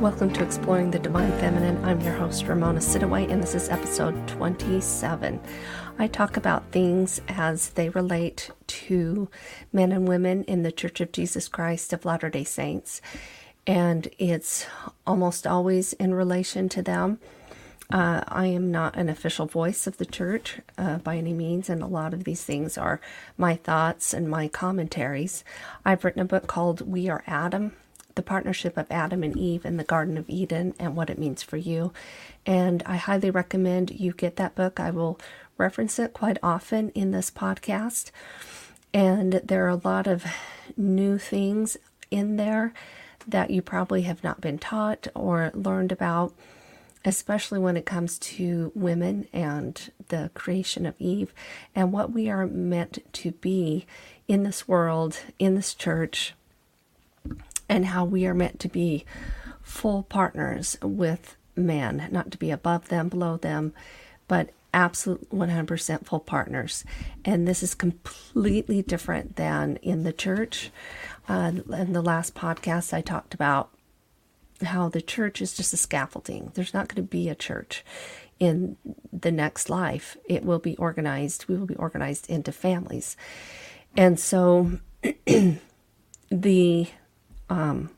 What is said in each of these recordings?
Welcome to Exploring the Divine Feminine. I'm your host, Ramona Sidaway, and this is episode 27. I talk about things as they relate to men and women in the Church of Jesus Christ of Latter day Saints, and it's almost always in relation to them. Uh, I am not an official voice of the church uh, by any means, and a lot of these things are my thoughts and my commentaries. I've written a book called We Are Adam the partnership of Adam and Eve in the Garden of Eden and what it means for you. And I highly recommend you get that book. I will reference it quite often in this podcast. And there are a lot of new things in there that you probably have not been taught or learned about, especially when it comes to women and the creation of Eve and what we are meant to be in this world, in this church, and how we are meant to be full partners with man, not to be above them, below them, but absolute 100% full partners. And this is completely different than in the church. Uh, in the last podcast, I talked about how the church is just a scaffolding. There's not going to be a church in the next life. It will be organized, we will be organized into families. And so the um,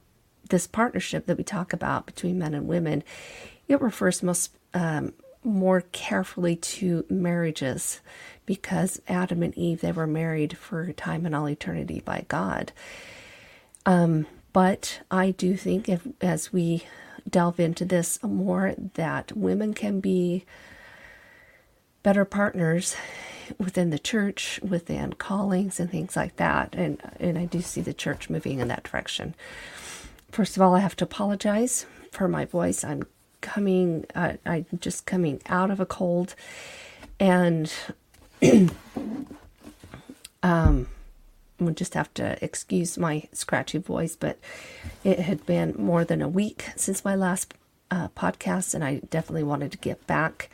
this partnership that we talk about between men and women, it refers most um, more carefully to marriages because Adam and Eve they were married for time and all eternity by God. Um, but I do think if as we delve into this more that women can be better partners within the church, within callings and things like that. And and I do see the church moving in that direction. First of all, I have to apologize for my voice. I'm coming, uh, I'm just coming out of a cold, and um, we'll just have to excuse my scratchy voice. But it had been more than a week since my last uh, podcast, and I definitely wanted to get back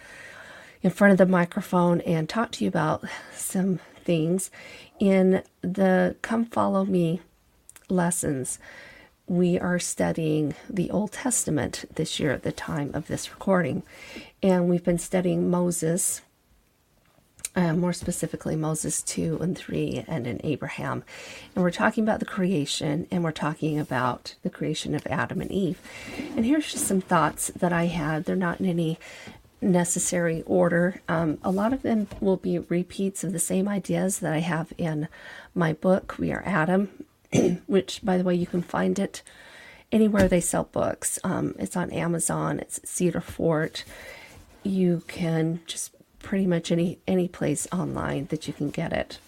in front of the microphone and talk to you about some things. In the Come Follow Me lessons, we are studying the Old Testament this year at the time of this recording. And we've been studying Moses, uh, more specifically Moses 2 and 3, and in Abraham. And we're talking about the creation, and we're talking about the creation of Adam and Eve. And here's just some thoughts that I had. They're not in any necessary order. Um, a lot of them will be repeats of the same ideas that I have in my book, We Are Adam, which, by the way, you can find it anywhere they sell books. Um, it's on Amazon, it's Cedar Fort. You can just pretty much any any place online that you can get it.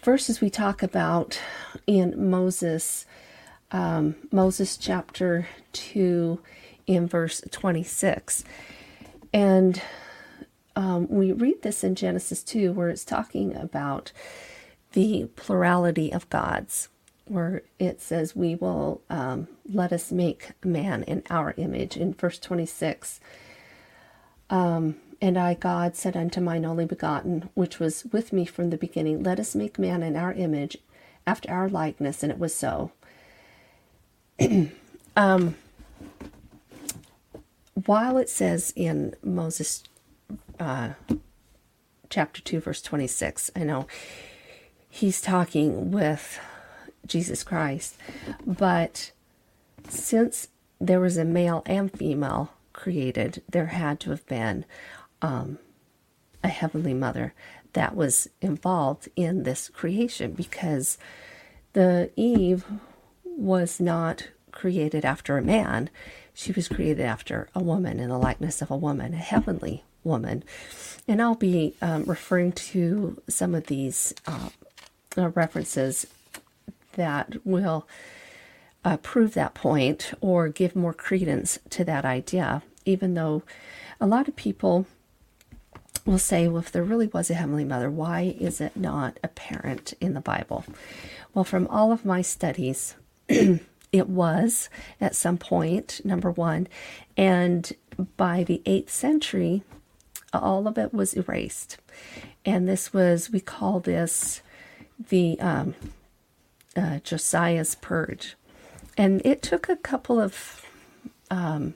First, as we talk about in Moses, um, Moses chapter 2 in verse 26 and um, we read this in Genesis 2, where it's talking about the plurality of gods, where it says, We will um, let us make man in our image. In verse 26, um, and I, God, said unto mine only begotten, which was with me from the beginning, Let us make man in our image, after our likeness. And it was so. um, while it says in Moses uh, chapter 2, verse 26, I know he's talking with Jesus Christ, but since there was a male and female created, there had to have been um, a heavenly mother that was involved in this creation because the Eve was not created after a man. She was created after a woman in the likeness of a woman, a heavenly woman. And I'll be um, referring to some of these uh, uh, references that will uh, prove that point or give more credence to that idea, even though a lot of people will say, well, if there really was a Heavenly Mother, why is it not apparent in the Bible? Well, from all of my studies, it was at some point, number one. And by the 8th century, all of it was erased. And this was, we call this the um, uh, Josiah's Purge. And it took a couple of um,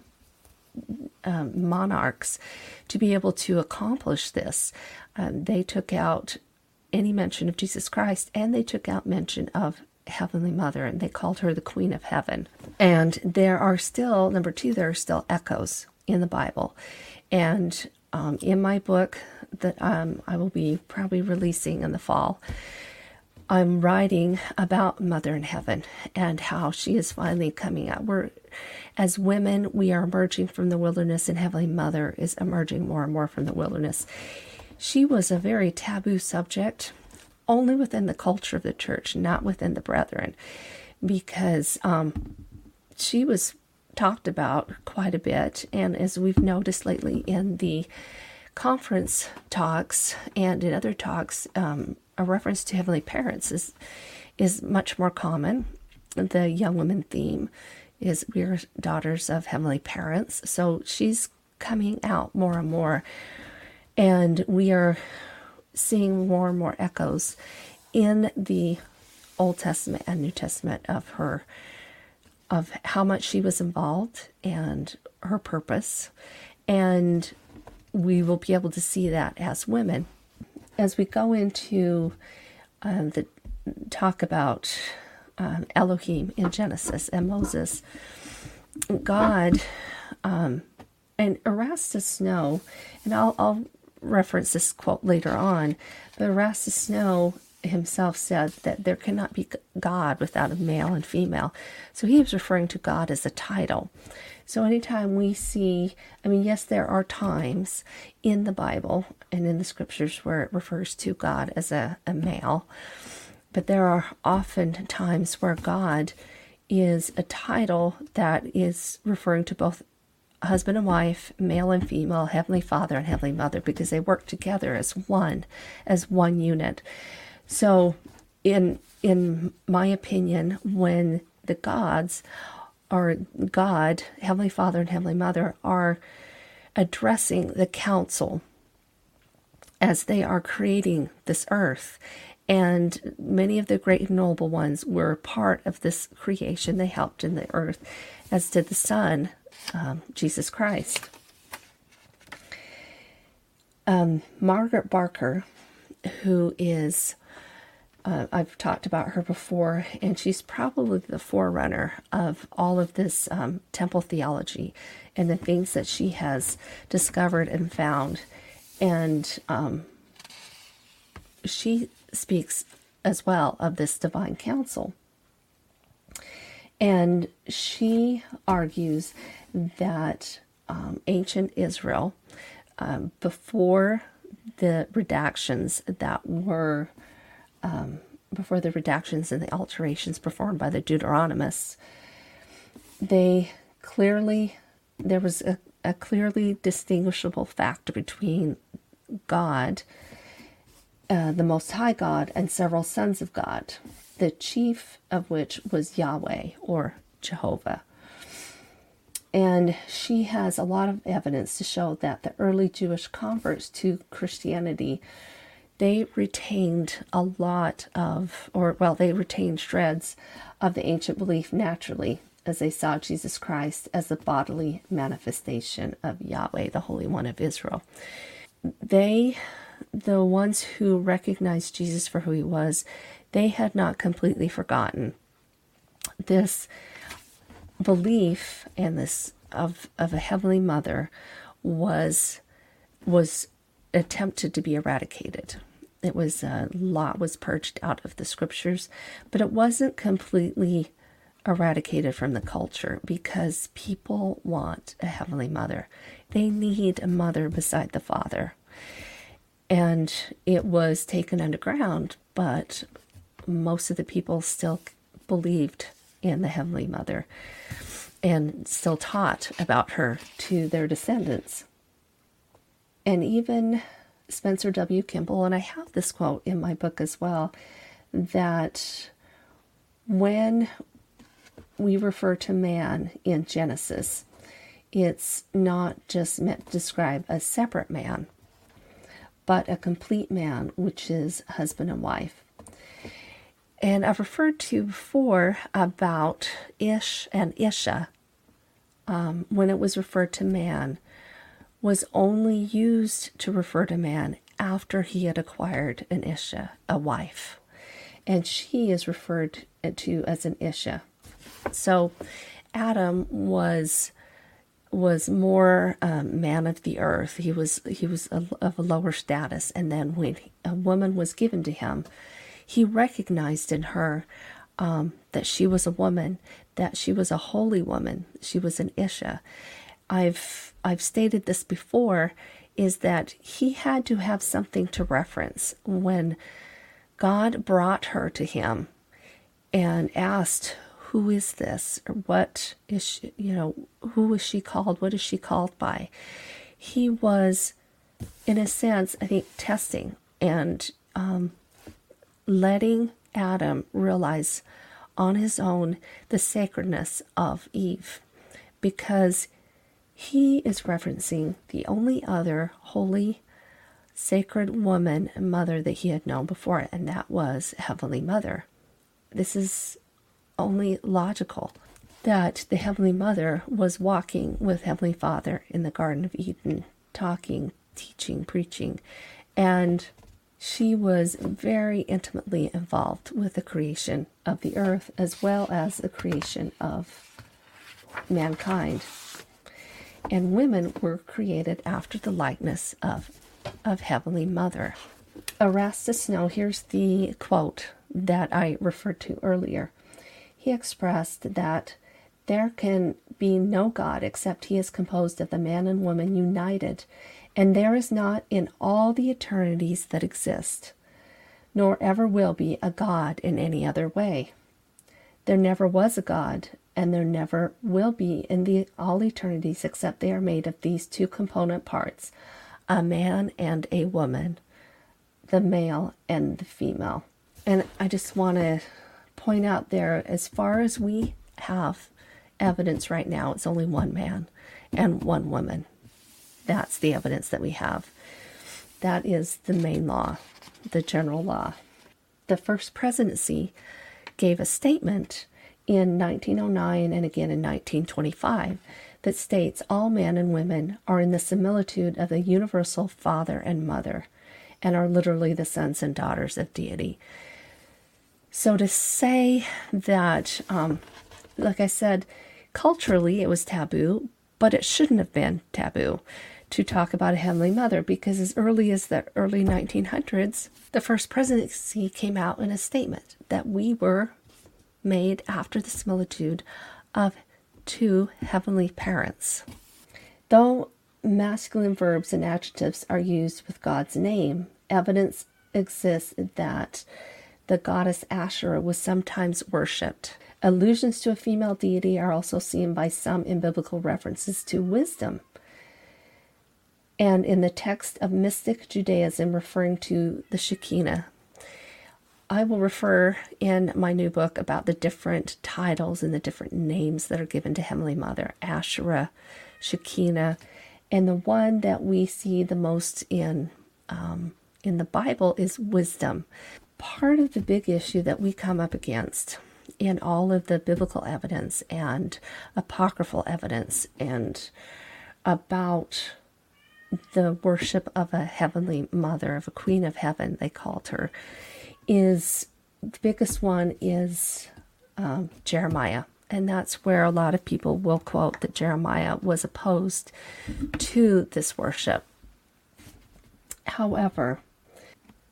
um, monarchs to be able to accomplish this. Um, they took out any mention of Jesus Christ and they took out mention of Heavenly Mother and they called her the Queen of Heaven. And there are still, number two, there are still echoes in the Bible. And um, in my book that um, I will be probably releasing in the fall, I'm writing about Mother in Heaven and how she is finally coming out. We're, as women, we are emerging from the wilderness, and Heavenly Mother is emerging more and more from the wilderness. She was a very taboo subject, only within the culture of the church, not within the brethren, because um, she was talked about quite a bit. And as we've noticed lately in the conference talks and in other talks, um, a reference to heavenly parents is is much more common. The young women theme is we're daughters of heavenly parents. So she's coming out more and more. And we are seeing more and more echoes in the Old Testament and New Testament of her, of how much she was involved and her purpose. And we will be able to see that as women. As we go into um, the talk about um, Elohim in Genesis and Moses, God um, and Erastus Snow, and I'll, I'll reference this quote later on, but Erastus himself said that there cannot be God without a male and female. So he was referring to God as a title. So anytime we see, I mean, yes, there are times in the Bible and in the scriptures where it refers to God as a, a male, but there are often times where God is a title that is referring to both husband and wife, male and female, heavenly father and heavenly mother, because they work together as one, as one unit. So, in in my opinion, when the gods or God, Heavenly Father and Heavenly Mother are addressing the council as they are creating this earth. And many of the great and noble ones were part of this creation. They helped in the earth, as did the Son, um, Jesus Christ. Um, Margaret Barker, who is, uh, I've talked about her before, and she's probably the forerunner of all of this um, temple theology and the things that she has discovered and found. And um, she speaks as well of this divine council. And she argues that um, ancient Israel, um, before the redactions that were, um, before the redactions and the alterations performed by the Deuteronomists, they clearly, there was a, a clearly distinguishable factor between God, uh, the Most High God, and several sons of God, the chief of which was Yahweh or Jehovah. And she has a lot of evidence to show that the early Jewish converts to Christianity, they retained a lot of, or well, they retained shreds of the ancient belief naturally as they saw Jesus Christ as the bodily manifestation of Yahweh, the Holy One of Israel. They, the ones who recognized Jesus for who he was, they had not completely forgotten this belief and this of of a heavenly mother was was attempted to be eradicated. It was a lot was purged out of the scriptures, but it wasn't completely eradicated from the culture because people want a heavenly mother. They need a mother beside the father. And it was taken underground, but most of the people still believed in the heavenly mother and still taught about her to their descendants. And even Spencer W. Kimball, and I have this quote in my book as well, that when we refer to man in Genesis, it's not just meant to describe a separate man, but a complete man, which is husband and wife. And I've referred to before about Ish and Isha um, when it was referred to man, was only used to refer to man after he had acquired an Isha, a wife. And she is referred to as an Isha. So Adam was was more um, man of the earth. He was he was a, of a lower status, and then when a woman was given to him, he recognized in her um, that she was a woman, that she was a holy woman, she was an Isha. I've I've stated this before, is that he had to have something to reference when God brought her to him and asked, "Who is this? Or what is she? You know, who is she called? What is she called by?" He was, in a sense, I think, testing and um, letting Adam realize on his own the sacredness of Eve because he is referencing the only other holy, sacred woman and mother that he had known before, and that was Heavenly Mother. This is only logical that the Heavenly Mother was walking with Heavenly Father in the Garden of Eden, talking, teaching, preaching, and she was very intimately involved with the creation of the earth as well as the creation of mankind. And women were created after the likeness of, of Heavenly Mother. Erastus Snow, here's the quote that I referred to earlier. He expressed that there can be no God except he is composed of the man and woman united and there is not in all the eternities that exist, nor ever will be a God in any other way. There never was a God, and there never will be in the all eternities except they are made of these two component parts, a man and a woman, the male and the female. And I just want to point out there, as far as we have evidence right now, it's only one man and one woman. That's the evidence that we have. That is the main law, the general law. The first presidency gave a statement in 1909 and again in 1925 that states all men and women are in the similitude of the universal father and mother and are literally the sons and daughters of deity. So to say that, um, like I said, culturally it was taboo, but it shouldn't have been taboo to talk about a Heavenly Mother because as early as the early 1900s, the first presidency came out in a statement that we were made after the similitude of two heavenly parents. Though masculine verbs and adjectives are used with God's name, evidence exists that the goddess Asherah was sometimes worshipped. Allusions to a female deity are also seen by some in biblical references to wisdom and in the text of mystic Judaism referring to the Shekinah. I will refer in my new book about the different titles and the different names that are given to Heavenly Mother Asherah, Shekinah, and the one that we see the most in um, in the Bible is wisdom. Part of the big issue that we come up against in all of the biblical evidence and apocryphal evidence and about the worship of a heavenly mother, of a queen of heaven, they called her, is the biggest one is um, Jeremiah. And that's where a lot of people will quote that Jeremiah was opposed to this worship. However,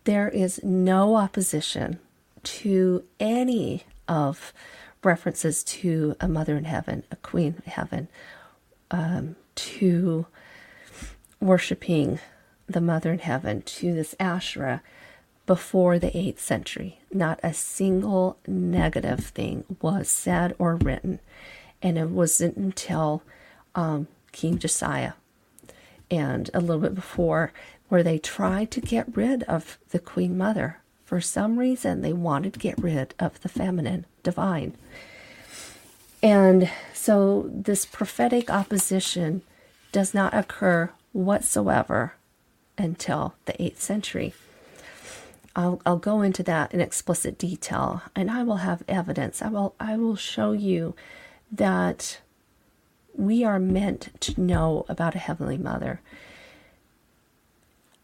there is no opposition to any of references to a mother in heaven, a queen in heaven, um, to worshiping the Mother in Heaven to this Asherah before the 8th century. Not a single negative thing was said or written. And it wasn't until um, King Josiah and a little bit before where they tried to get rid of the Queen Mother. For some reason, they wanted to get rid of the feminine, divine. And so this prophetic opposition does not occur whatsoever until the 8th century. I'll, I'll go into that in explicit detail and I will have evidence. I will I will show you that we are meant to know about a Heavenly Mother.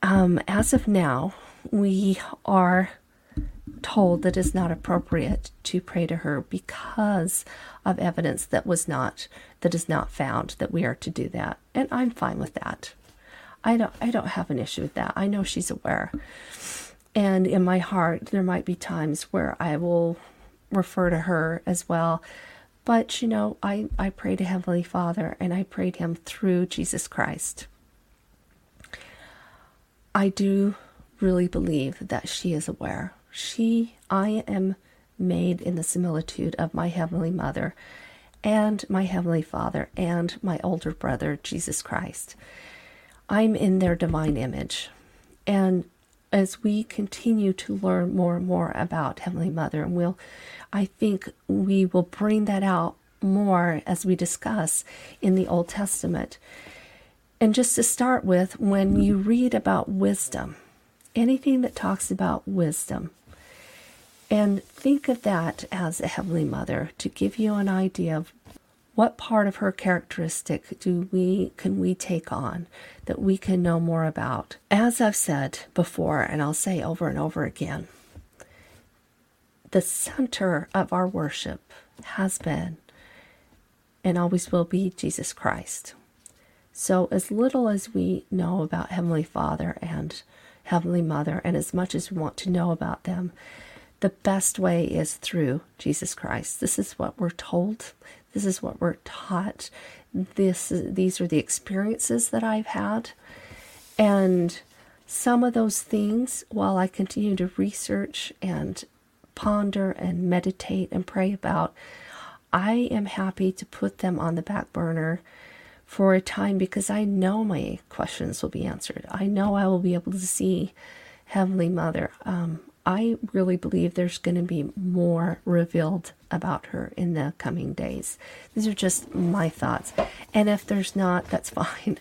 Um, as of now, we are told that it's not appropriate to pray to her because of evidence that was not that is not found that we are to do that. And i'm fine with that. I don't i don't have an issue with that. I know she's aware. And in my heart there might be times where i will refer to her as well. But you know i i pray to heavenly father and i pray to him through jesus christ. I do really believe that she is aware she, I am made in the similitude of my Heavenly Mother and my Heavenly Father and my older brother, Jesus Christ. I'm in their divine image. And as we continue to learn more and more about Heavenly Mother, and we'll, I think we will bring that out more as we discuss in the Old Testament. And just to start with, when you read about wisdom, anything that talks about wisdom, and think of that as a Heavenly Mother to give you an idea of what part of her characteristic do we can we take on that we can know more about. As I've said before, and I'll say over and over again, the center of our worship has been and always will be Jesus Christ. So, as little as we know about Heavenly Father and Heavenly Mother, and as much as we want to know about them, the best way is through Jesus Christ. This is what we're told. This is what we're taught. This these are the experiences that I've had. And some of those things, while I continue to research and ponder and meditate and pray about, I am happy to put them on the back burner for a time because I know my questions will be answered. I know I will be able to see Heavenly Mother. Um, I really believe there's going to be more revealed about her in the coming days. These are just my thoughts. And if there's not, that's fine.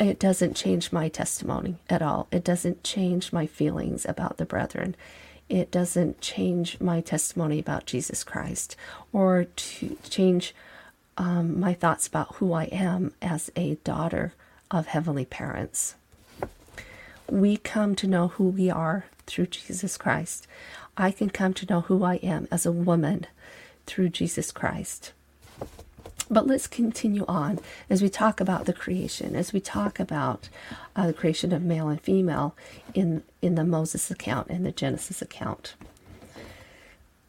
It doesn't change my testimony at all. It doesn't change my feelings about the brethren. It doesn't change my testimony about Jesus Christ or to change um, my thoughts about who I am as a daughter of heavenly parents. We come to know who we are through Jesus Christ. I can come to know who I am as a woman through Jesus Christ. But let's continue on as we talk about the creation, as we talk about uh, the creation of male and female in, in the Moses account and the Genesis account.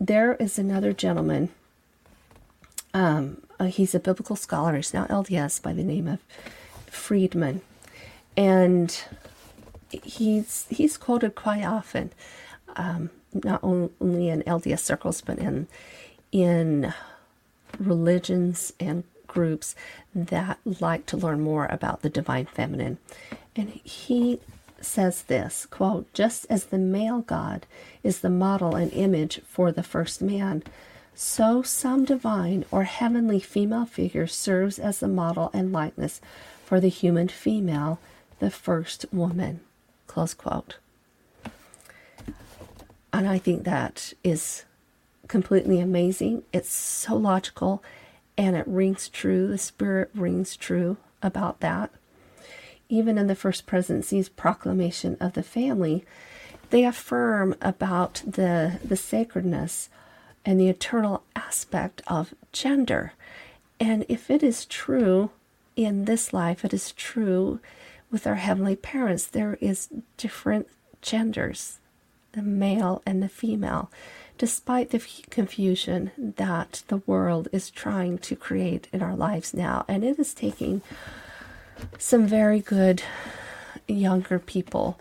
there is another gentleman. Um, uh, he's a biblical scholar. He's now LDS by the name of Friedman. And he's he's quoted quite often, um, not only in LDS circles but in in religions and groups that like to learn more about the divine feminine, and he says this quote just as the male god is the model and image for the first man so some divine or heavenly female figure serves as the model and likeness for the human female the first woman Close quote. And I think that is completely amazing. It's so logical and it rings true. The Spirit rings true about that. Even in the First Presidency's proclamation of the family, they affirm about the, the sacredness and the eternal aspect of gender. And if it is true in this life, it is true with our heavenly parents, there is different genders, the male and the female, despite the confusion that the world is trying to create in our lives now. And it is taking some very good younger people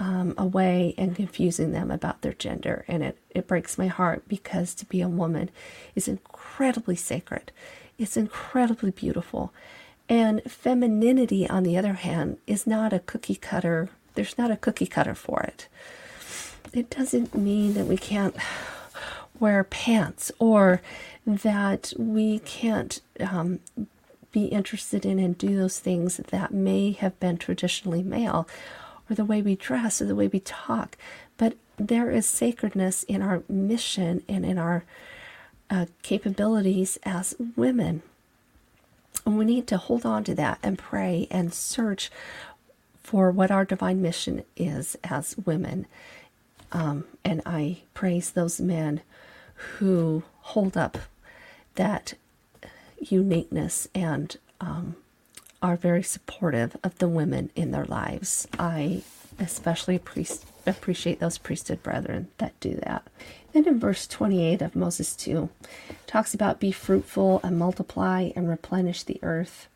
um, away and confusing them about their gender. And it, it breaks my heart because to be a woman is incredibly sacred, it's incredibly beautiful. And femininity, on the other hand, is not a cookie cutter. There's not a cookie cutter for it. It doesn't mean that we can't wear pants or that we can't um, be interested in and do those things that may have been traditionally male or the way we dress or the way we talk. But there is sacredness in our mission and in our uh, capabilities as women. And we need to hold on to that and pray and search for what our divine mission is as women. Um, and I praise those men who hold up that uniqueness and um, are very supportive of the women in their lives. I especially appreciate those priesthood brethren that do that. Then in verse 28 of Moses 2, talks about be fruitful and multiply and replenish the earth.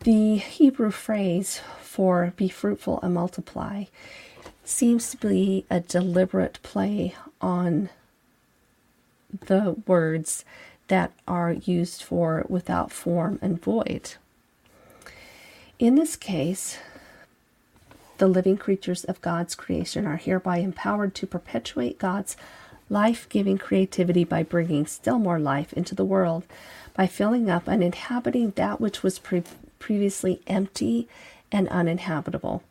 The Hebrew phrase for be fruitful and multiply seems to be a deliberate play on the words that are used for without form and void. In this case, the living creatures of God's creation are hereby empowered to perpetuate God's life giving creativity by bringing still more life into the world, by filling up and inhabiting that which was pre- previously empty and uninhabitable.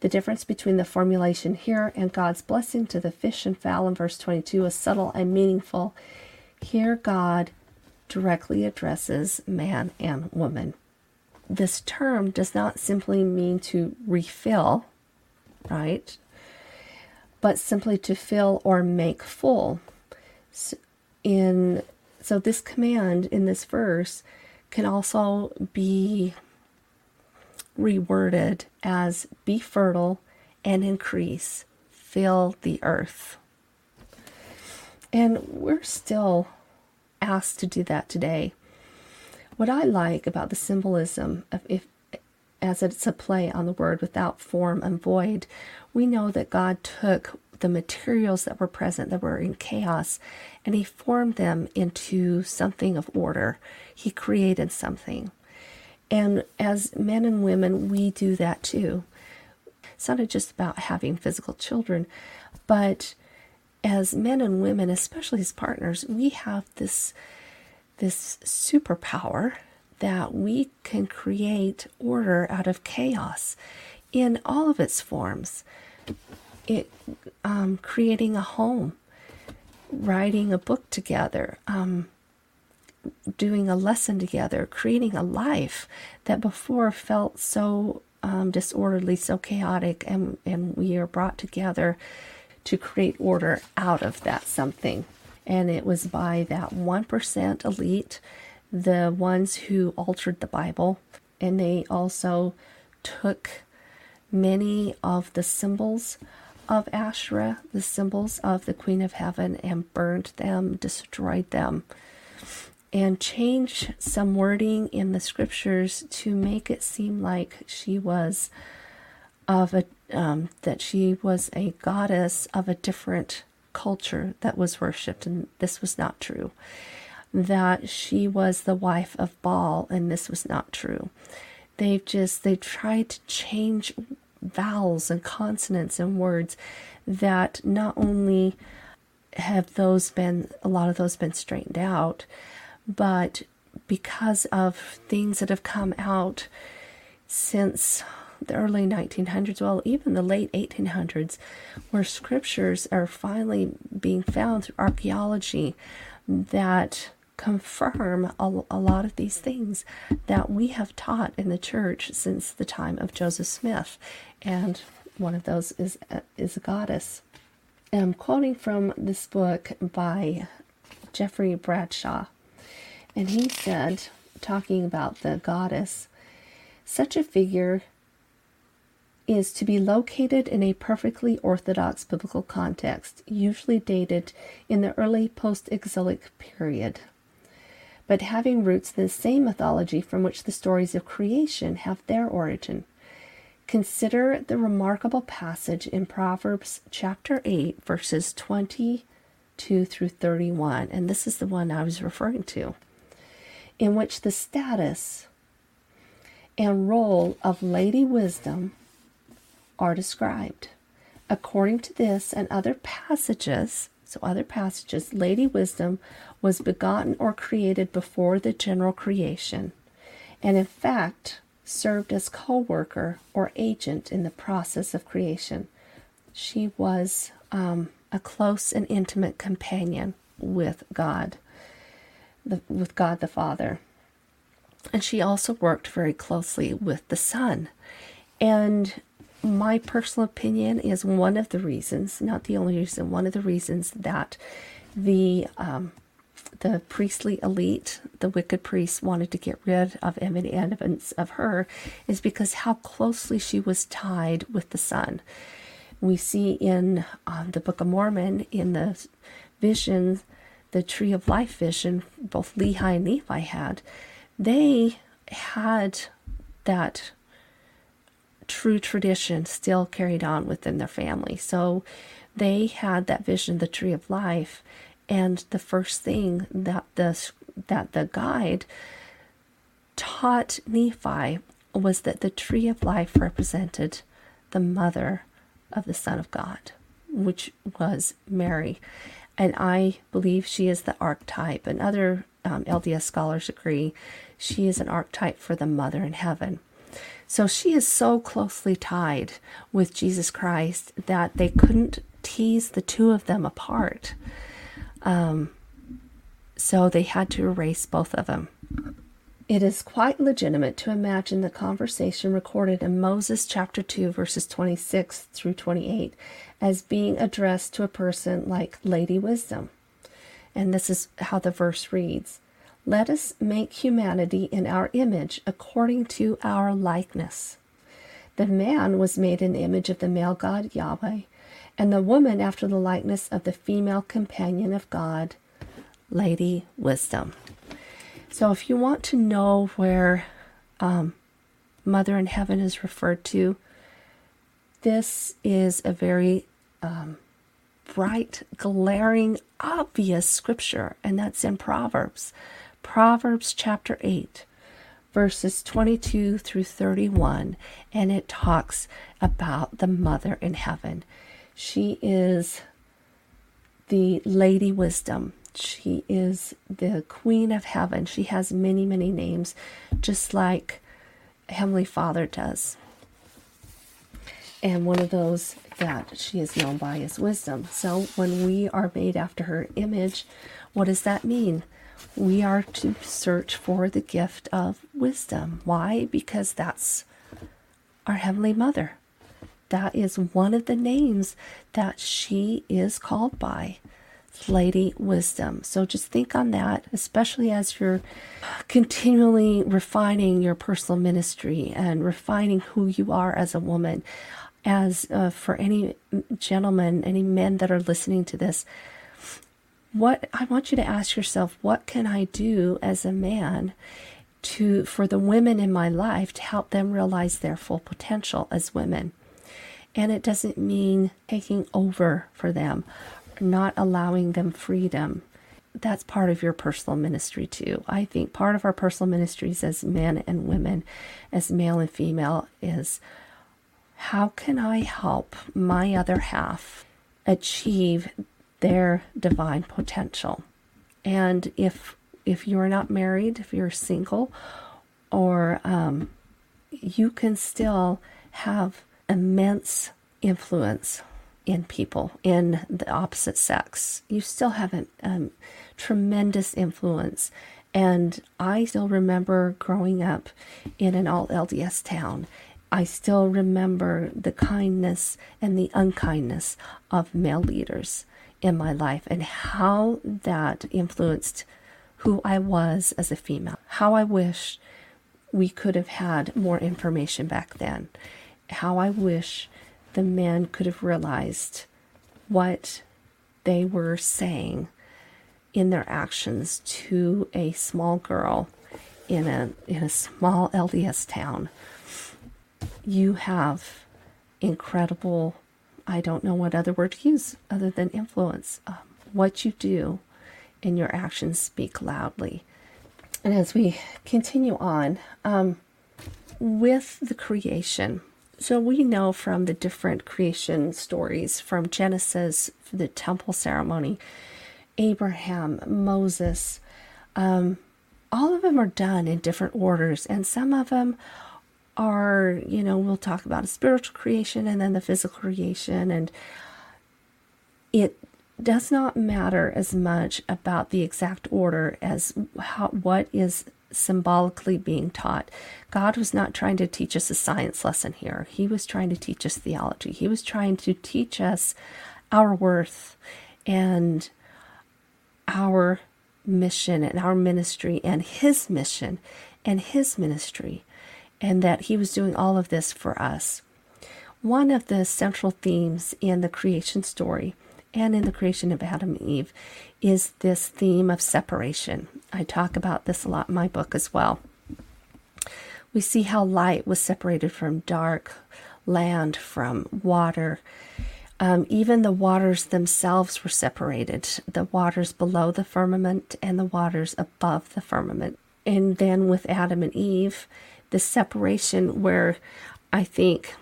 The difference between the formulation here and God's blessing to the fish and fowl in verse 22 is subtle and meaningful. Here, God directly addresses man and woman. This term does not simply mean to refill, right? But simply to fill or make full. In so this command in this verse can also be reworded as be fertile and increase, fill the earth. And we're still asked to do that today. What I like about the symbolism of if as it's a play on the word without form and void, we know that God took the materials that were present that were in chaos and he formed them into something of order. He created something. And as men and women, we do that too. It's not just about having physical children, but as men and women, especially as partners, we have this this superpower that we can create order out of chaos in all of its forms. It um, creating a home, writing a book together, um, doing a lesson together, creating a life that before felt so um, disorderly, so chaotic, and, and we are brought together to create order out of that something. And it was by that 1% elite, the ones who altered the Bible, and they also took many of the symbols of Asherah, the symbols of the Queen of Heaven, and burned them, destroyed them, and changed some wording in the scriptures to make it seem like she was of a um, that she was a goddess of a different culture that was worshipped, and this was not true. That she was the wife of Baal, and this was not true. They've just they tried to change vowels and consonants and words that not only have those been a lot of those been straightened out, but because of things that have come out since the early 1900s, well, even the late 1800s, where scriptures are finally being found through archaeology that confirm a, a, lot of these things that we have taught in the church since the time of Joseph Smith. And one of those is, uh, is a goddess. I'm quoting from this book by Jeffrey Bradshaw. And he said, talking about the goddess, such a figure is to be located in a perfectly orthodox biblical context, usually dated in the early post exilic period, but having roots in the same mythology from which the stories of creation have their origin. Consider the remarkable passage in Proverbs chapter 8, verses 22 through 31, and this is the one I was referring to, in which the status and role of Lady Wisdom are described. According to this and other passages, so other passages, Lady Wisdom was begotten or created before the general creation, and in fact served as co worker or agent in the process of creation. She was um, a close and intimate companion with God, the, with God the Father. And she also worked very closely with the Son. And my personal opinion is one of the reasons, not the only reason, one of the reasons that the um, the priestly elite, the wicked priests, wanted to get rid of any evidence of her is because how closely she was tied with the Son. We see in um, the Book of Mormon, in the visions, the Tree of Life vision, both Lehi and Nephi had, they had that true tradition still carried on within their family. So they had that vision, of the tree of life, and the first thing that the that the guide taught Nephi was that the tree of life represented the mother of the Son of God, which was Mary. And I believe she is the archetype, and other um, LDS scholars agree she is an archetype for the mother in heaven. So she is so closely tied with Jesus Christ that they couldn't tease the two of them apart. Um, so they had to erase both of them. It is quite legitimate to imagine the conversation recorded in Moses chapter 2, verses 26 through 28, as being addressed to a person like Lady Wisdom. And this is how the verse reads let us make humanity in our image according to our likeness. The man was made in the image of the male God Yahweh, and the woman after the likeness of the female companion of God, Lady Wisdom. So, if you want to know where um, Mother in Heaven is referred to, this is a very um, bright, glaring, obvious scripture, and that's in Proverbs. Proverbs chapter 8, verses 22 through 31, and it talks about the mother in heaven. She is the Lady Wisdom. She is the Queen of Heaven. She has many, many names, just like Heavenly Father does. And one of those that she is known by is wisdom. So when we are made after her image, what does that mean? We are to search for the gift of wisdom. Why? Because that's our Heavenly Mother. That is one of the names that she is called by, Lady Wisdom. So just think on that, especially as you're continually refining your personal ministry and refining who you are as a woman. As uh, for any gentlemen, any men that are listening to this, what I want you to ask yourself, what can I do as a man to for the women in my life to help them realize their full potential as women? And it doesn't mean taking over for them, not allowing them freedom. That's part of your personal ministry too. I think part of our personal ministries as men and women, as male and female, is how can I help my other half achieve their divine potential. And if if you're not married, if you're single, or um, you can still have immense influence in people in the opposite sex. You still have a um, tremendous influence. And I still remember growing up in an all LDS town. I still remember the kindness and the unkindness of male leaders in my life and how that influenced who I was as a female. How I wish we could have had more information back then. How I wish the men could have realized what they were saying in their actions to a small girl in a in a small LDS town. You have incredible I don't know what other word to use other than influence. Um, what you do and your actions speak loudly. And as we continue on um, with the creation, so we know from the different creation stories from Genesis, the temple ceremony, Abraham, Moses, um, all of them are done in different orders, and some of them are, you know, we'll talk about a spiritual creation and then the physical creation. And it does not matter as much about the exact order as how, what is symbolically being taught. God was not trying to teach us a science lesson here. He was trying to teach us theology. He was trying to teach us our worth and our mission and our ministry and his mission and his ministry, and that he was doing all of this for us. One of the central themes in the creation story and in the creation of Adam and Eve is this theme of separation. I talk about this a lot in my book as well. We see how light was separated from dark, land from water. Um, even the waters themselves were separated the waters below the firmament and the waters above the firmament. And then with Adam and Eve, the separation where I think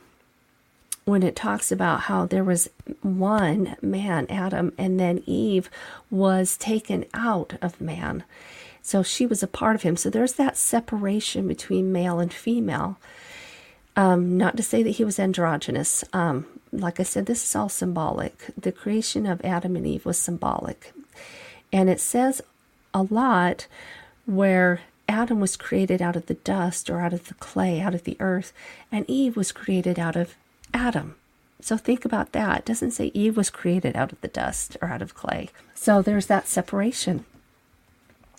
when it talks about how there was one man, Adam, and then Eve was taken out of man. So she was a part of him. So there's that separation between male and female. Um, not to say that he was androgynous. Um, like I said, this is all symbolic. The creation of Adam and Eve was symbolic. And it says a lot where Adam was created out of the dust or out of the clay, out of the earth, and Eve was created out of Adam. So think about that. It doesn't say Eve was created out of the dust or out of clay. So there's that separation.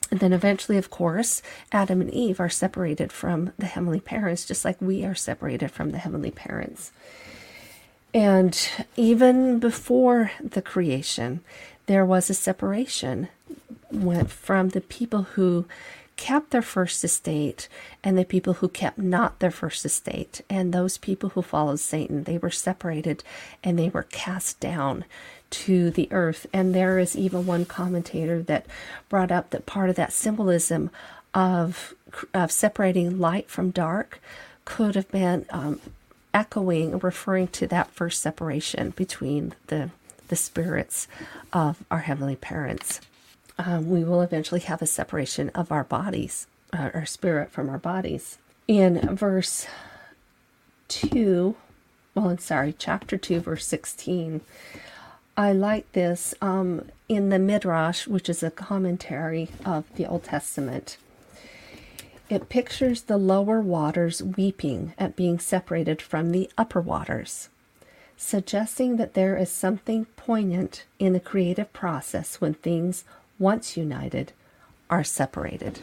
And then eventually, of course, Adam and Eve are separated from the heavenly parents, just like we are separated from the heavenly parents. And even before the creation, there was a separation went from the people who kept their first estate and the people who kept not their first estate. And those people who followed Satan, they were separated and they were cast down to the earth. And there is even one commentator that brought up that part of that symbolism of, of separating light from dark could have been um, echoing, referring to that first separation between the the spirits of our heavenly parents um, we will eventually have a separation of our bodies, uh, our spirit from our bodies. In verse 2, well, I'm sorry, chapter 2, verse 16, I like this um, in the Midrash, which is a commentary of the Old Testament. It pictures the lower waters weeping at being separated from the upper waters, suggesting that there is something poignant in the creative process when things once united, are separated.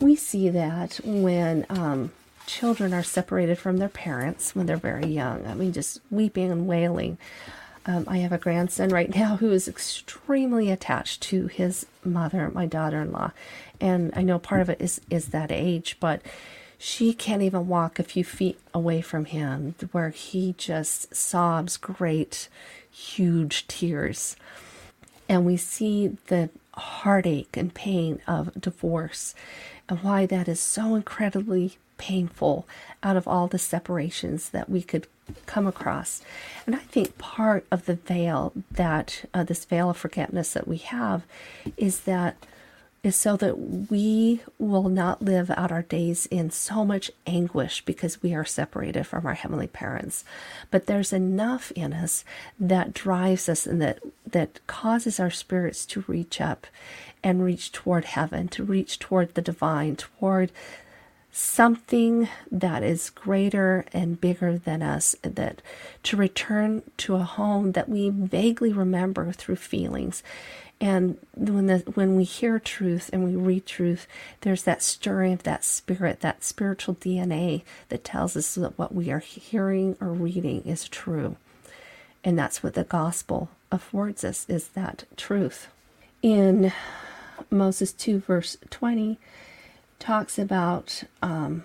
We see that when um, children are separated from their parents when they're very young. I mean, just weeping and wailing. Um, I have a grandson right now who is extremely attached to his mother, my daughter-in-law, and I know part of it is is that age, but she can't even walk a few feet away from him, where he just sobs great, huge tears, and we see the heartache and pain of divorce and why that is so incredibly painful out of all the separations that we could come across. And I think part of the veil that uh, this veil of forgetfulness that we have is that is so that we will not live out our days in so much anguish because we are separated from our heavenly parents. But there's enough in us that drives us and that, that causes our spirits to reach up and reach toward heaven, to reach toward the divine, toward something that is greater and bigger than us that to return to a home that we vaguely remember through feelings and when the when we hear truth and we read truth, there's that stirring of that spirit, that spiritual DNA that tells us that what we are hearing or reading is true. And that's what the gospel affords us is that truth. In Moses 2 verse 20 talks about um,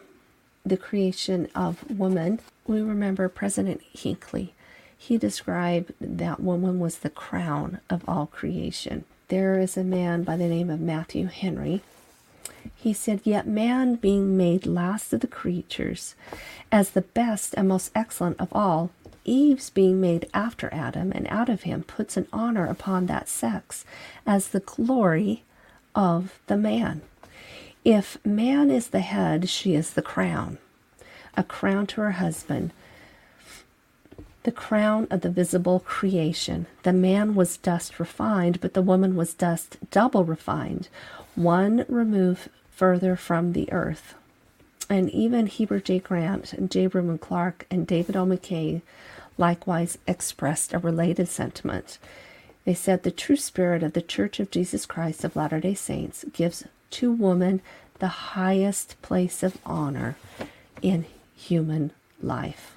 the creation of woman. We remember President Hinckley he described that woman was the crown of all creation. There is a man by the name of Matthew Henry. He said, Yet man being made last of the creatures, as the best and most excellent of all, Eve's being made after Adam and out of him puts an honor upon that sex as the glory of the man. If man is the head, she is the crown, a crown to her husband, the crown of the visible creation. The man was dust refined, but the woman was dust double refined, one remove further from the earth. And even Heber J. Grant and J. Reuben Clark and David O. McKay likewise expressed a related sentiment. They said the true spirit of the Church of Jesus Christ of Latter day Saints gives to woman the highest place of honor in human life.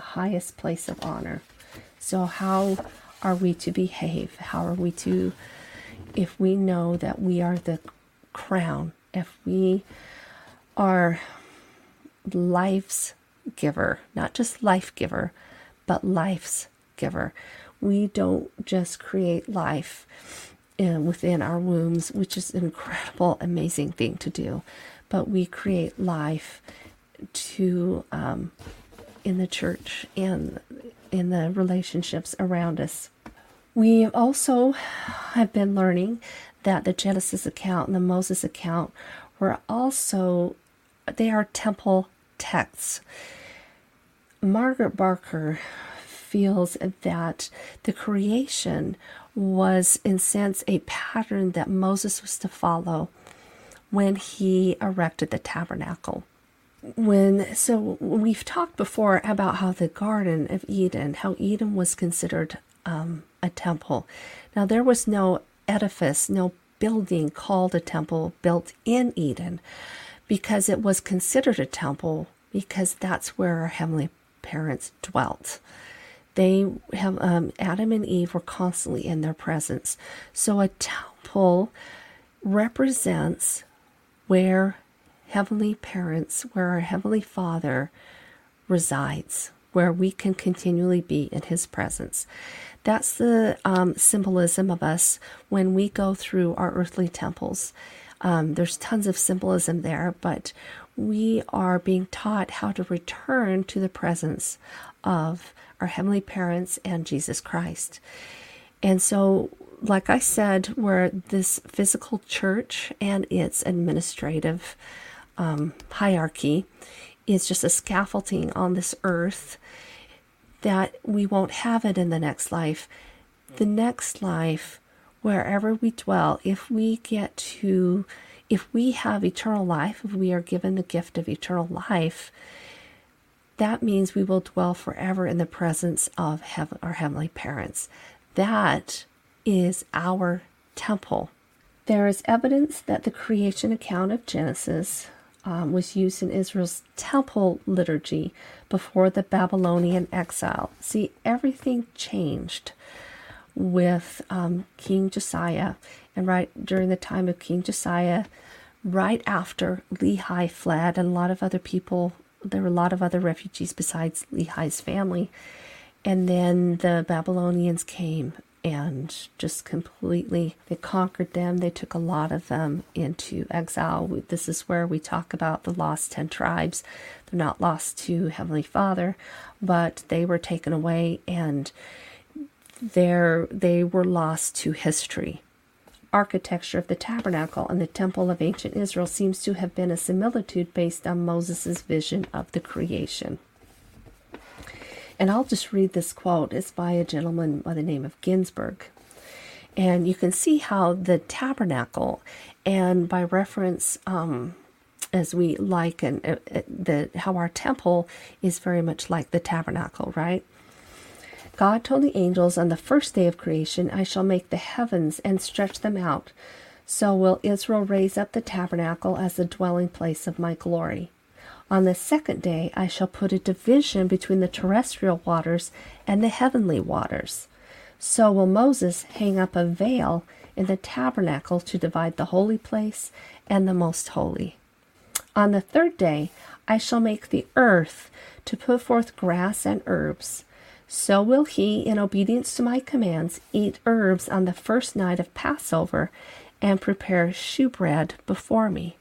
Highest place of honor. So, how are we to behave? How are we to, if we know that we are the crown, if we are life's giver, not just life giver, but life's giver. We don't just create life in, within our wombs, which is an incredible, amazing thing to do, but we create life to um, in the church and in the relationships around us. We also have been learning that the Genesis account and the Moses account were also they are temple texts. Margaret Barker feels that the creation was, in sense, a pattern that Moses was to follow when he erected the tabernacle. When so we've talked before about how the Garden of Eden, how Eden was considered um, a temple. Now there was no edifice, no building called a temple built in Eden, because it was considered a temple because that's where our heavenly parents dwelt. They have um, Adam and Eve were constantly in their presence. So a temple represents where heavenly parents, where our heavenly Father resides, where we can continually be in His presence. That's the um, symbolism of us when we go through our earthly temples. Um, there's tons of symbolism there, but we are being taught how to return to the presence of our heavenly parents and Jesus Christ. And so, like I said, we're this physical church and its administrative um, hierarchy is just a scaffolding on this earth that we won't have it in the next life. The next life wherever we dwell, if we get to, if we have eternal life, if we are given the gift of eternal life, that means we will dwell forever in the presence of heaven, our heavenly parents. That is our temple. There is evidence that the creation account of Genesis um, was used in Israel's temple liturgy before the Babylonian exile. See, everything changed with um, King Josiah, and right during the time of King Josiah, right after Lehi fled, and a lot of other people, there were a lot of other refugees besides Lehi's family. And then the Babylonians came and just completely they conquered them they took a lot of them into exile this is where we talk about the lost 10 tribes they're not lost to heavenly father but they were taken away and there they were lost to history. Architecture of the tabernacle and the temple of ancient Israel seems to have been a similitude based on Moses' vision of the creation. And I'll just read this quote. It's by a gentleman by the name of Ginzberg. And you can see how the tabernacle, and by reference, um, as we liken uh, uh, the how our temple is very much like the tabernacle, right? God told the angels on the first day of creation, I shall make the heavens and stretch them out. So will Israel raise up the tabernacle as the dwelling place of my glory. On the second day I shall put a division between the terrestrial waters and the heavenly waters. So will Moses hang up a veil in the tabernacle to divide the holy place and the most holy. On the third day I shall make the earth to put forth grass and herbs so will he, in obedience to my commands, eat herbs on the first night of Passover and prepare shewbread before me.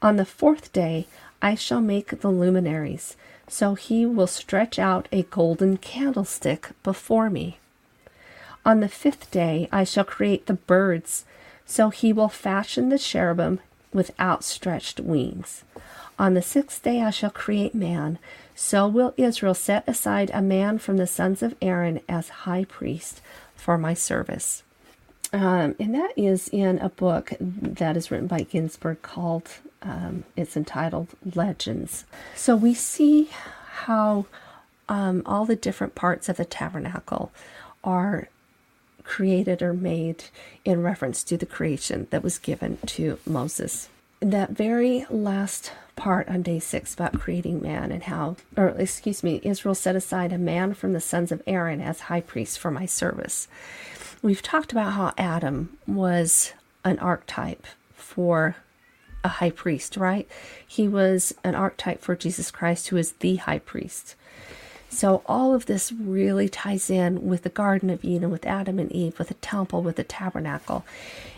On the fourth day I shall make the luminaries, so he will stretch out a golden candlestick before me. On the fifth day I shall create the birds, so he will fashion the cherubim with outstretched wings. On the sixth day I shall create man. So will Israel set aside a man from the sons of Aaron as high priest for my service. Um, and that is in a book that is written by Ginzberg called, um, it's entitled Legends. So we see how um, all the different parts of the tabernacle are created or made in reference to the creation that was given to Moses. That very last part on day six about creating man and how, or excuse me, Israel set aside a man from the sons of Aaron as high priest for my service. We've talked about how Adam was an archetype for a high priest, right? He was an archetype for Jesus Christ, who is the high priest. So all of this really ties in with the Garden of Eden, with Adam and Eve, with the temple, with the tabernacle.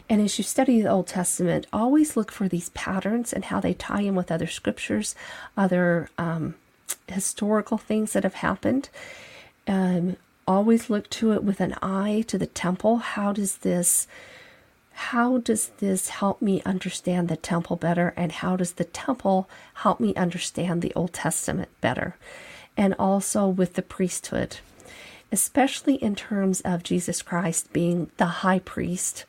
And as you study the Old Testament, always look for these patterns and how they tie in with other scriptures, other um, historical things that have happened. Um, always look to it with an eye to the temple. How does this how does this help me understand the temple better and how does the temple help me understand the Old Testament better? And also with the priesthood, especially in terms of Jesus Christ being the high priest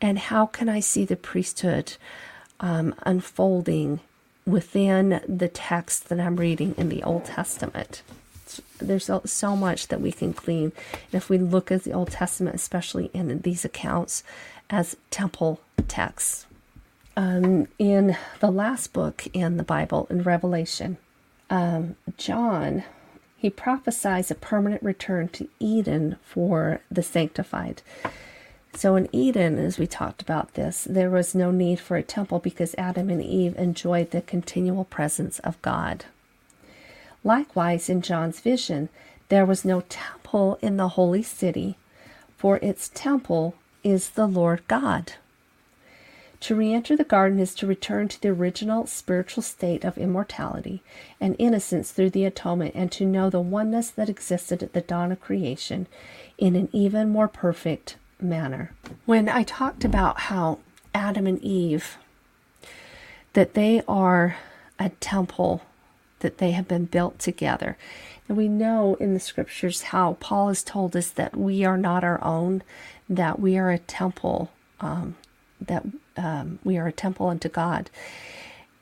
and how can I see the priesthood um, unfolding within the text that I'm reading in the Old Testament? there's so much that we can glean. And if we look at the Old Testament, especially in these accounts, as temple texts. Um, in the last book in the Bible, in Revelation, um, John, he prophesies a permanent return to Eden for the sanctified. So in Eden, as we talked about this, there was no need for a temple because Adam and Eve enjoyed the continual presence of God. Likewise, in John's vision, there was no temple in the holy city, for its temple is the Lord God. To re enter the garden is to return to the original spiritual state of immortality and innocence through the atonement, and to know the oneness that existed at the dawn of creation in an even more perfect manner. When I talked about how Adam and Eve, that they are a temple that they have been built together. And we know in the scriptures how Paul has told us that we are not our own, that we are a temple, um, that um, we are a temple unto God,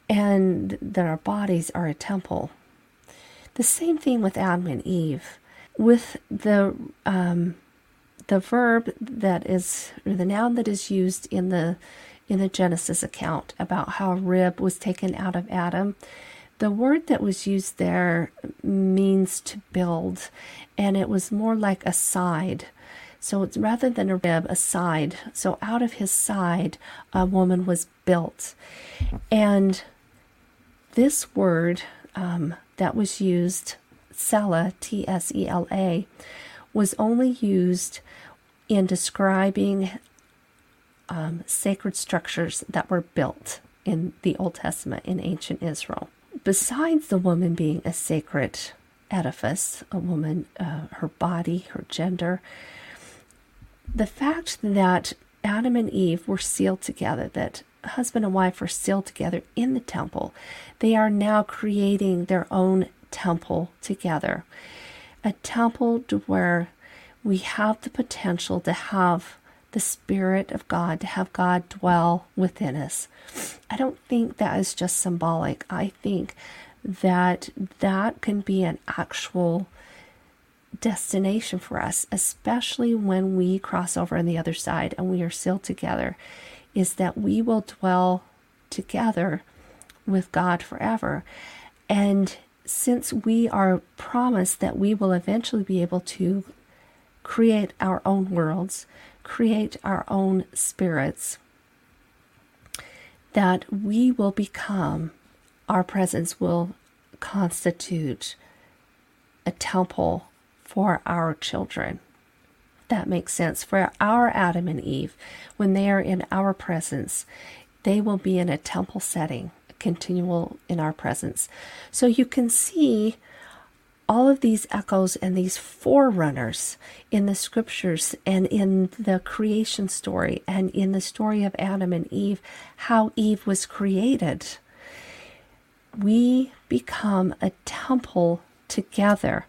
and that our bodies are a temple. The same thing with Adam and Eve. With the um, the verb that is, or the noun that is used in the in the Genesis account about how a rib was taken out of Adam, the word that was used there means to build, and it was more like a side. So it's rather than a rib, a side. So out of his side, a woman was built. And this word um, that was used, Tsela, T S E L A, was only used in describing um, sacred structures that were built in the Old Testament in ancient Israel besides the woman being a sacred edifice, a woman, uh, her body, her gender, the fact that Adam and Eve were sealed together, that husband and wife were sealed together in the temple, they are now creating their own temple together. A temple where we have the potential to have the Spirit of God, to have God dwell within us. I don't think that is just symbolic. I think that that can be an actual destination for us, especially when we cross over on the other side and we are sealed together, is that we will dwell together with God forever. And since we are promised that we will eventually be able to create our own worlds, create our own spirits, that we will become, our presence will constitute a temple for our children. That makes sense. For our Adam and Eve, when they are in our presence, they will be in a temple setting, continual in our presence. So you can see all of these echoes and these forerunners in the scriptures and in the creation story and in the story of Adam and Eve, how Eve was created. we become a temple together.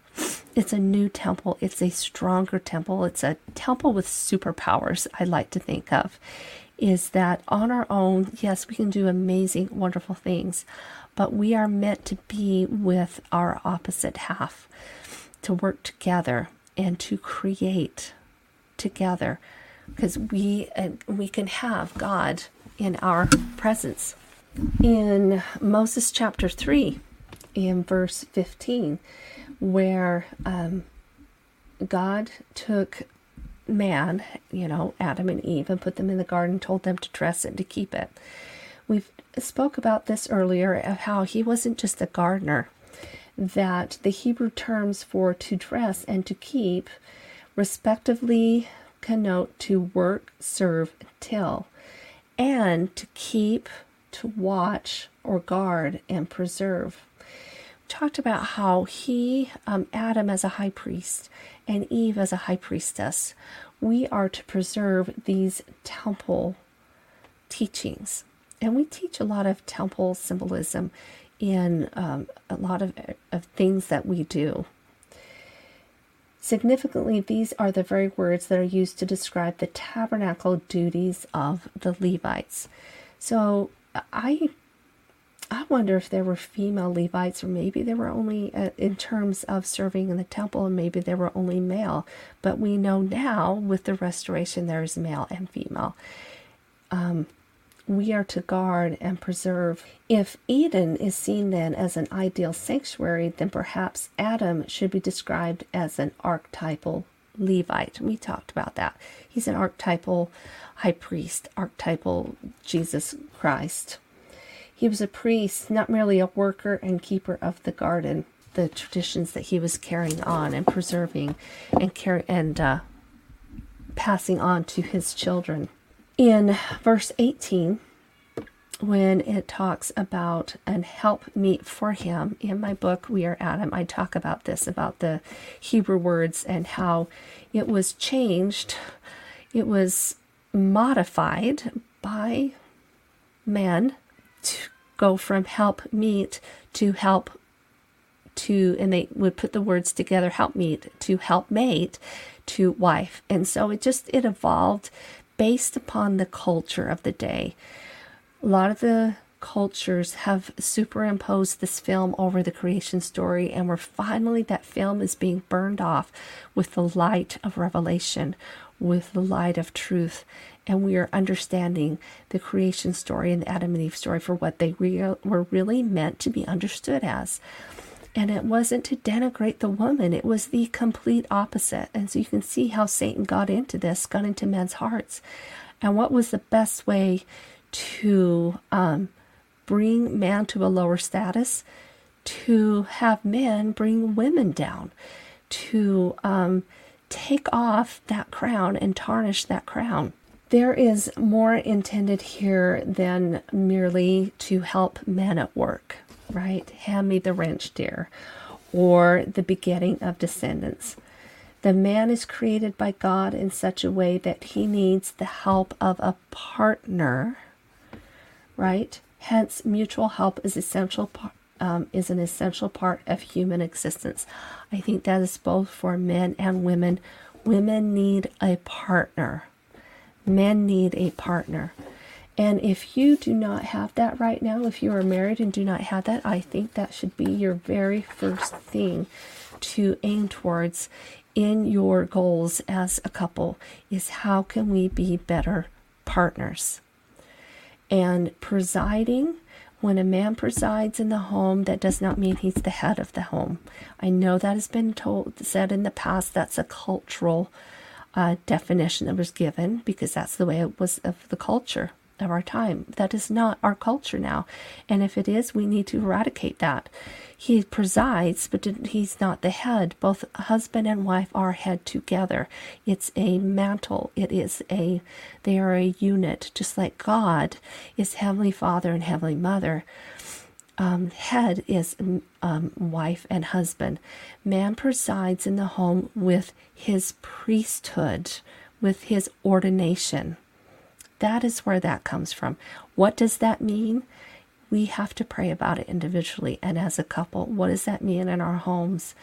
It's a new temple. It's a stronger temple. It's a temple with superpowers, I like to think of. Is that on our own, yes, we can do amazing, wonderful things, but we are meant to be with our opposite half, to work together and to create together because we uh, we can have God in our presence. In Moses chapter 3 in verse 15 where um, God took man, you know, Adam and Eve, and put them in the garden, told them to dress it and to keep it. We've spoke about this earlier of how he wasn't just a gardener, that the Hebrew terms for to dress and to keep respectively connote to work, serve, till, and to keep, to watch, or guard and preserve. Talked about how he, um, Adam as a high priest, and Eve as a high priestess, we are to preserve these temple teachings and we teach a lot of temple symbolism in um, a lot of, of things that we do. Significantly, these are the very words that are used to describe the tabernacle duties of the Levites. So I I wonder if there were female Levites, or maybe there were only uh, in terms of serving in the temple, and maybe there were only male. But we know now with the restoration there is male and female. Um, we are to guard and preserve. If Eden is seen then as an ideal sanctuary, then perhaps Adam should be described as an archetypal Levite. We talked about that. He's an archetypal high priest, archetypal Jesus Christ. He was a priest, not merely a worker and keeper of the garden, the traditions that he was carrying on and preserving and carry and uh, passing on to his children. In verse 18 when it talks about an help meet for him in my book we are adam i talk about this about the hebrew words and how it was changed it was modified by men to go from help meet to help to and they would put the words together help meet to help mate to wife and so it just it evolved based upon the culture of the day. A lot of the cultures have superimposed this film over the creation story, and we're finally, that film is being burned off with the light of revelation, with the light of truth. And we are understanding the creation story and the Adam and Eve story for what they re- were really meant to be understood as. And it wasn't to denigrate the woman, it was the complete opposite. And so you can see how Satan got into this, got into men's hearts. And what was the best way to um, bring man to a lower status? To have men bring women down, to um, take off that crown and tarnish that crown. There is more intended here than merely to help men at work right? Hand me the wrench, dear, or the begetting of descendants. The man is created by God in such a way that he needs the help of a partner, right? Hence, mutual help is essential. Um, is an essential part of human existence. I think that is both for men and women. Women need a partner. Men need a partner. And if you do not have that right now, if you are married and do not have that, I think that should be your very first thing to aim towards in your goals as a couple is how can we be better partners? And presiding, when a man presides in the home, that does not mean he's the head of the home. I know that has been told said in the past. That's a cultural uh, definition that was given because that's the way it was of the culture of our time. That is not our culture now. And if it is, we need to eradicate that. He presides, but he's not the head. Both husband and wife are head together. It's a mantle. It is a, they are a unit, just like God is Heavenly Father and Heavenly Mother. Um, head is um, wife and husband. Man presides in the home with his priesthood, with his ordination. That is where that comes from. What does that mean? we have to pray about it individually and as a couple. What does that mean in our homes?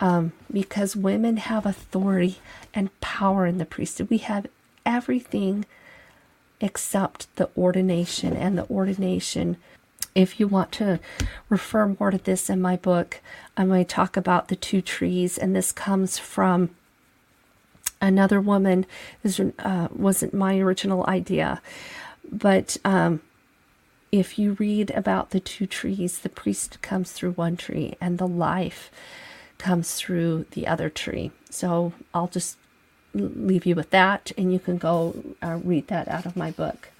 Um, because women have authority and power in the priesthood. We have everything except the ordination, and the ordination. If you want to refer more to this in my book, I'm going to talk about the two trees, and this comes from another woman. This uh, wasn't my original idea, but um, if you read about the two trees, the priest comes through one tree, and the life comes through the other tree. So I'll just leave you with that, and you can go uh, read that out of my book.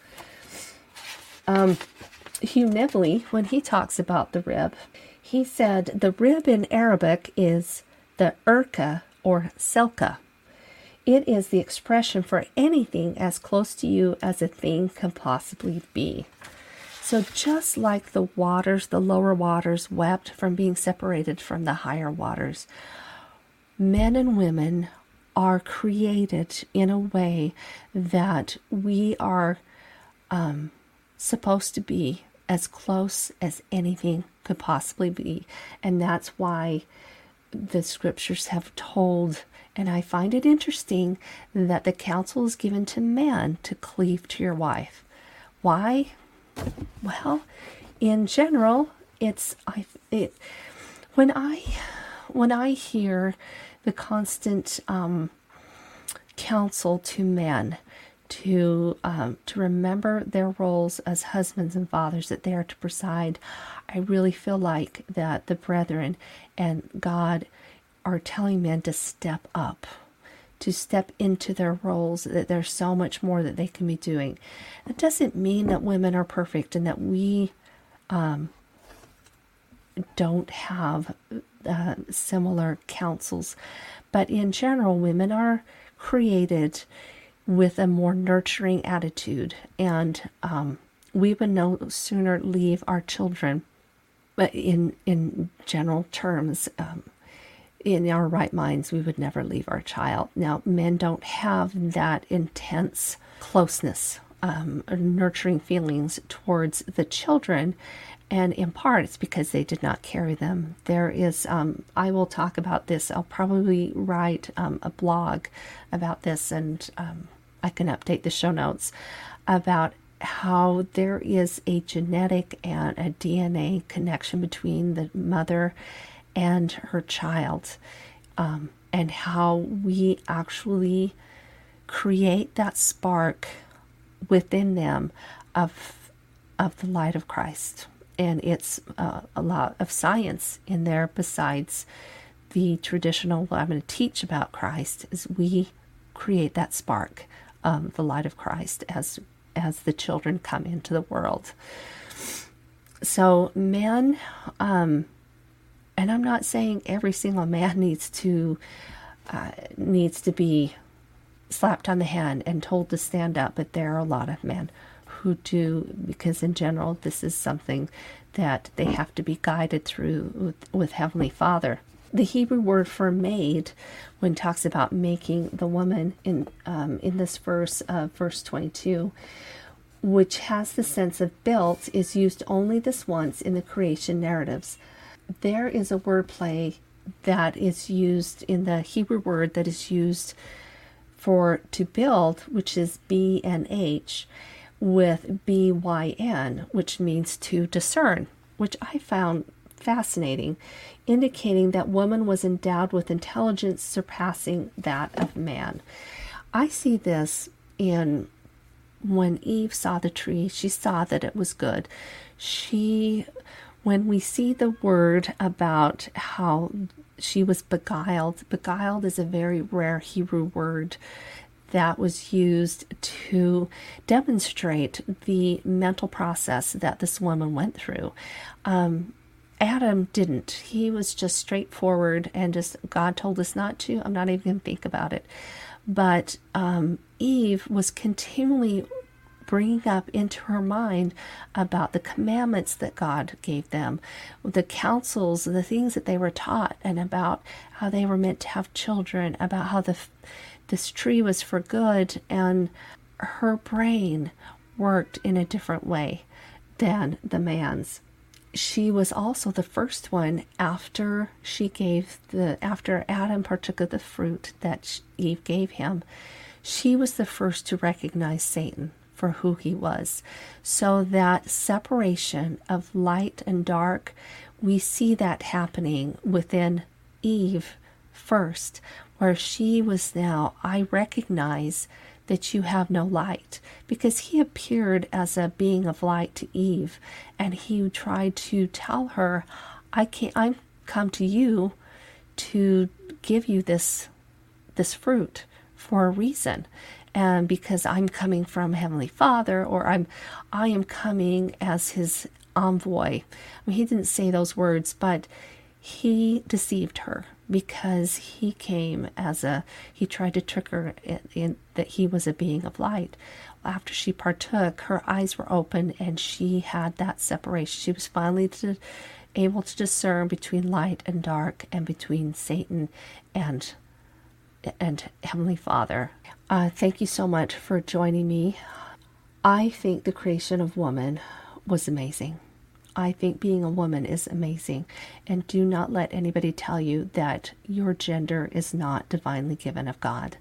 Um, Hugh Nibley, when he talks about the rib, he said the rib in Arabic is the urka or selka. It is the expression for anything as close to you as a thing can possibly be. So, just like the waters, the lower waters wept from being separated from the higher waters, men and women are created in a way that we are um, supposed to be as close as anything could possibly be. And that's why the scriptures have told, and I find it interesting that the counsel is given to man to cleave to your wife. Why? Well, in general, it's I it when I when I hear the constant um, counsel to men to um, to remember their roles as husbands and fathers that they are to preside. I really feel like that the brethren and God are telling men to step up, to step into their roles. That there's so much more that they can be doing. It doesn't mean that women are perfect and that we um, don't have uh, similar counsels, but in general, women are created with a more nurturing attitude, and um, we would no sooner leave our children, but in in general terms, um, in our right minds, we would never leave our child. Now, men don't have that intense closeness, um, nurturing feelings towards the children, and in part it's because they did not carry them. There is, um, I will talk about this. I'll probably write um, a blog about this, and um, I can update the show notes about how there is a genetic and a DNA connection between the mother and her child, um, and how we actually create that spark within them of of the light of Christ. And it's uh, a lot of science in there besides the traditional what I'm going to teach about Christ is we create that spark of the light of Christ as as the children come into the world. So men um, and I'm not saying every single man needs to uh, needs to be slapped on the hand and told to stand up, but there are a lot of men who do because in general this is something that they have to be guided through with, with Heavenly Father. The Hebrew word for maid, when talks about making the woman in um, in this verse, uh, verse 22, which has the sense of built, is used only this once in the creation narratives. There is a wordplay that is used in the Hebrew word that is used for to build, which is B and H, with B Y N, which means to discern, which I found fascinating, indicating that woman was endowed with intelligence surpassing that of man. I see this in when Eve saw the tree, she saw that it was good. She when we see the word about how she was beguiled, beguiled is a very rare Hebrew word that was used to demonstrate the mental process that this woman went through. Um, Adam didn't. He was just straightforward and just, God told us not to. I'm not even going to think about it. But um, Eve was continually bringing up into her mind about the commandments that God gave them, the counsels, the things that they were taught, and about how they were meant to have children, about how the this tree was for good, and her brain worked in a different way than the man's. She was also the first one after she gave the after Adam partook of the fruit that Eve gave him. She was the first to recognize Satan for who he was. So that separation of light and dark, we see that happening within Eve first, where she was now, I recognize that you have no light. Because he appeared as a being of light to Eve and he tried to tell her I can't I'm come to you to give you this this fruit for a reason. And because I'm coming from Heavenly Father or I'm I am coming as his envoy. I mean, he didn't say those words, but he deceived her because he came as a he tried to trick her in, in, that he was a being of light. After she partook her eyes were open and she had that separation. She was finally to, able to discern between light and dark and between satan and and heavenly father. Uh, thank you so much for joining me. I think the creation of woman was amazing I think being a woman is amazing. And do not let anybody tell you that your gender is not divinely given of God.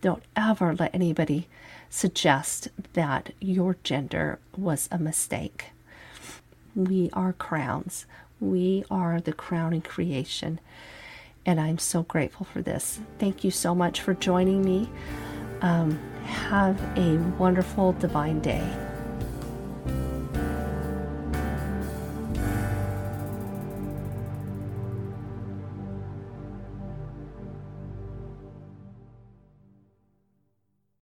Don't ever let anybody suggest that your gender was a mistake. We are crowns. We are the crowning creation. And I'm so grateful for this. Thank you so much for joining me. Um, have a wonderful divine day.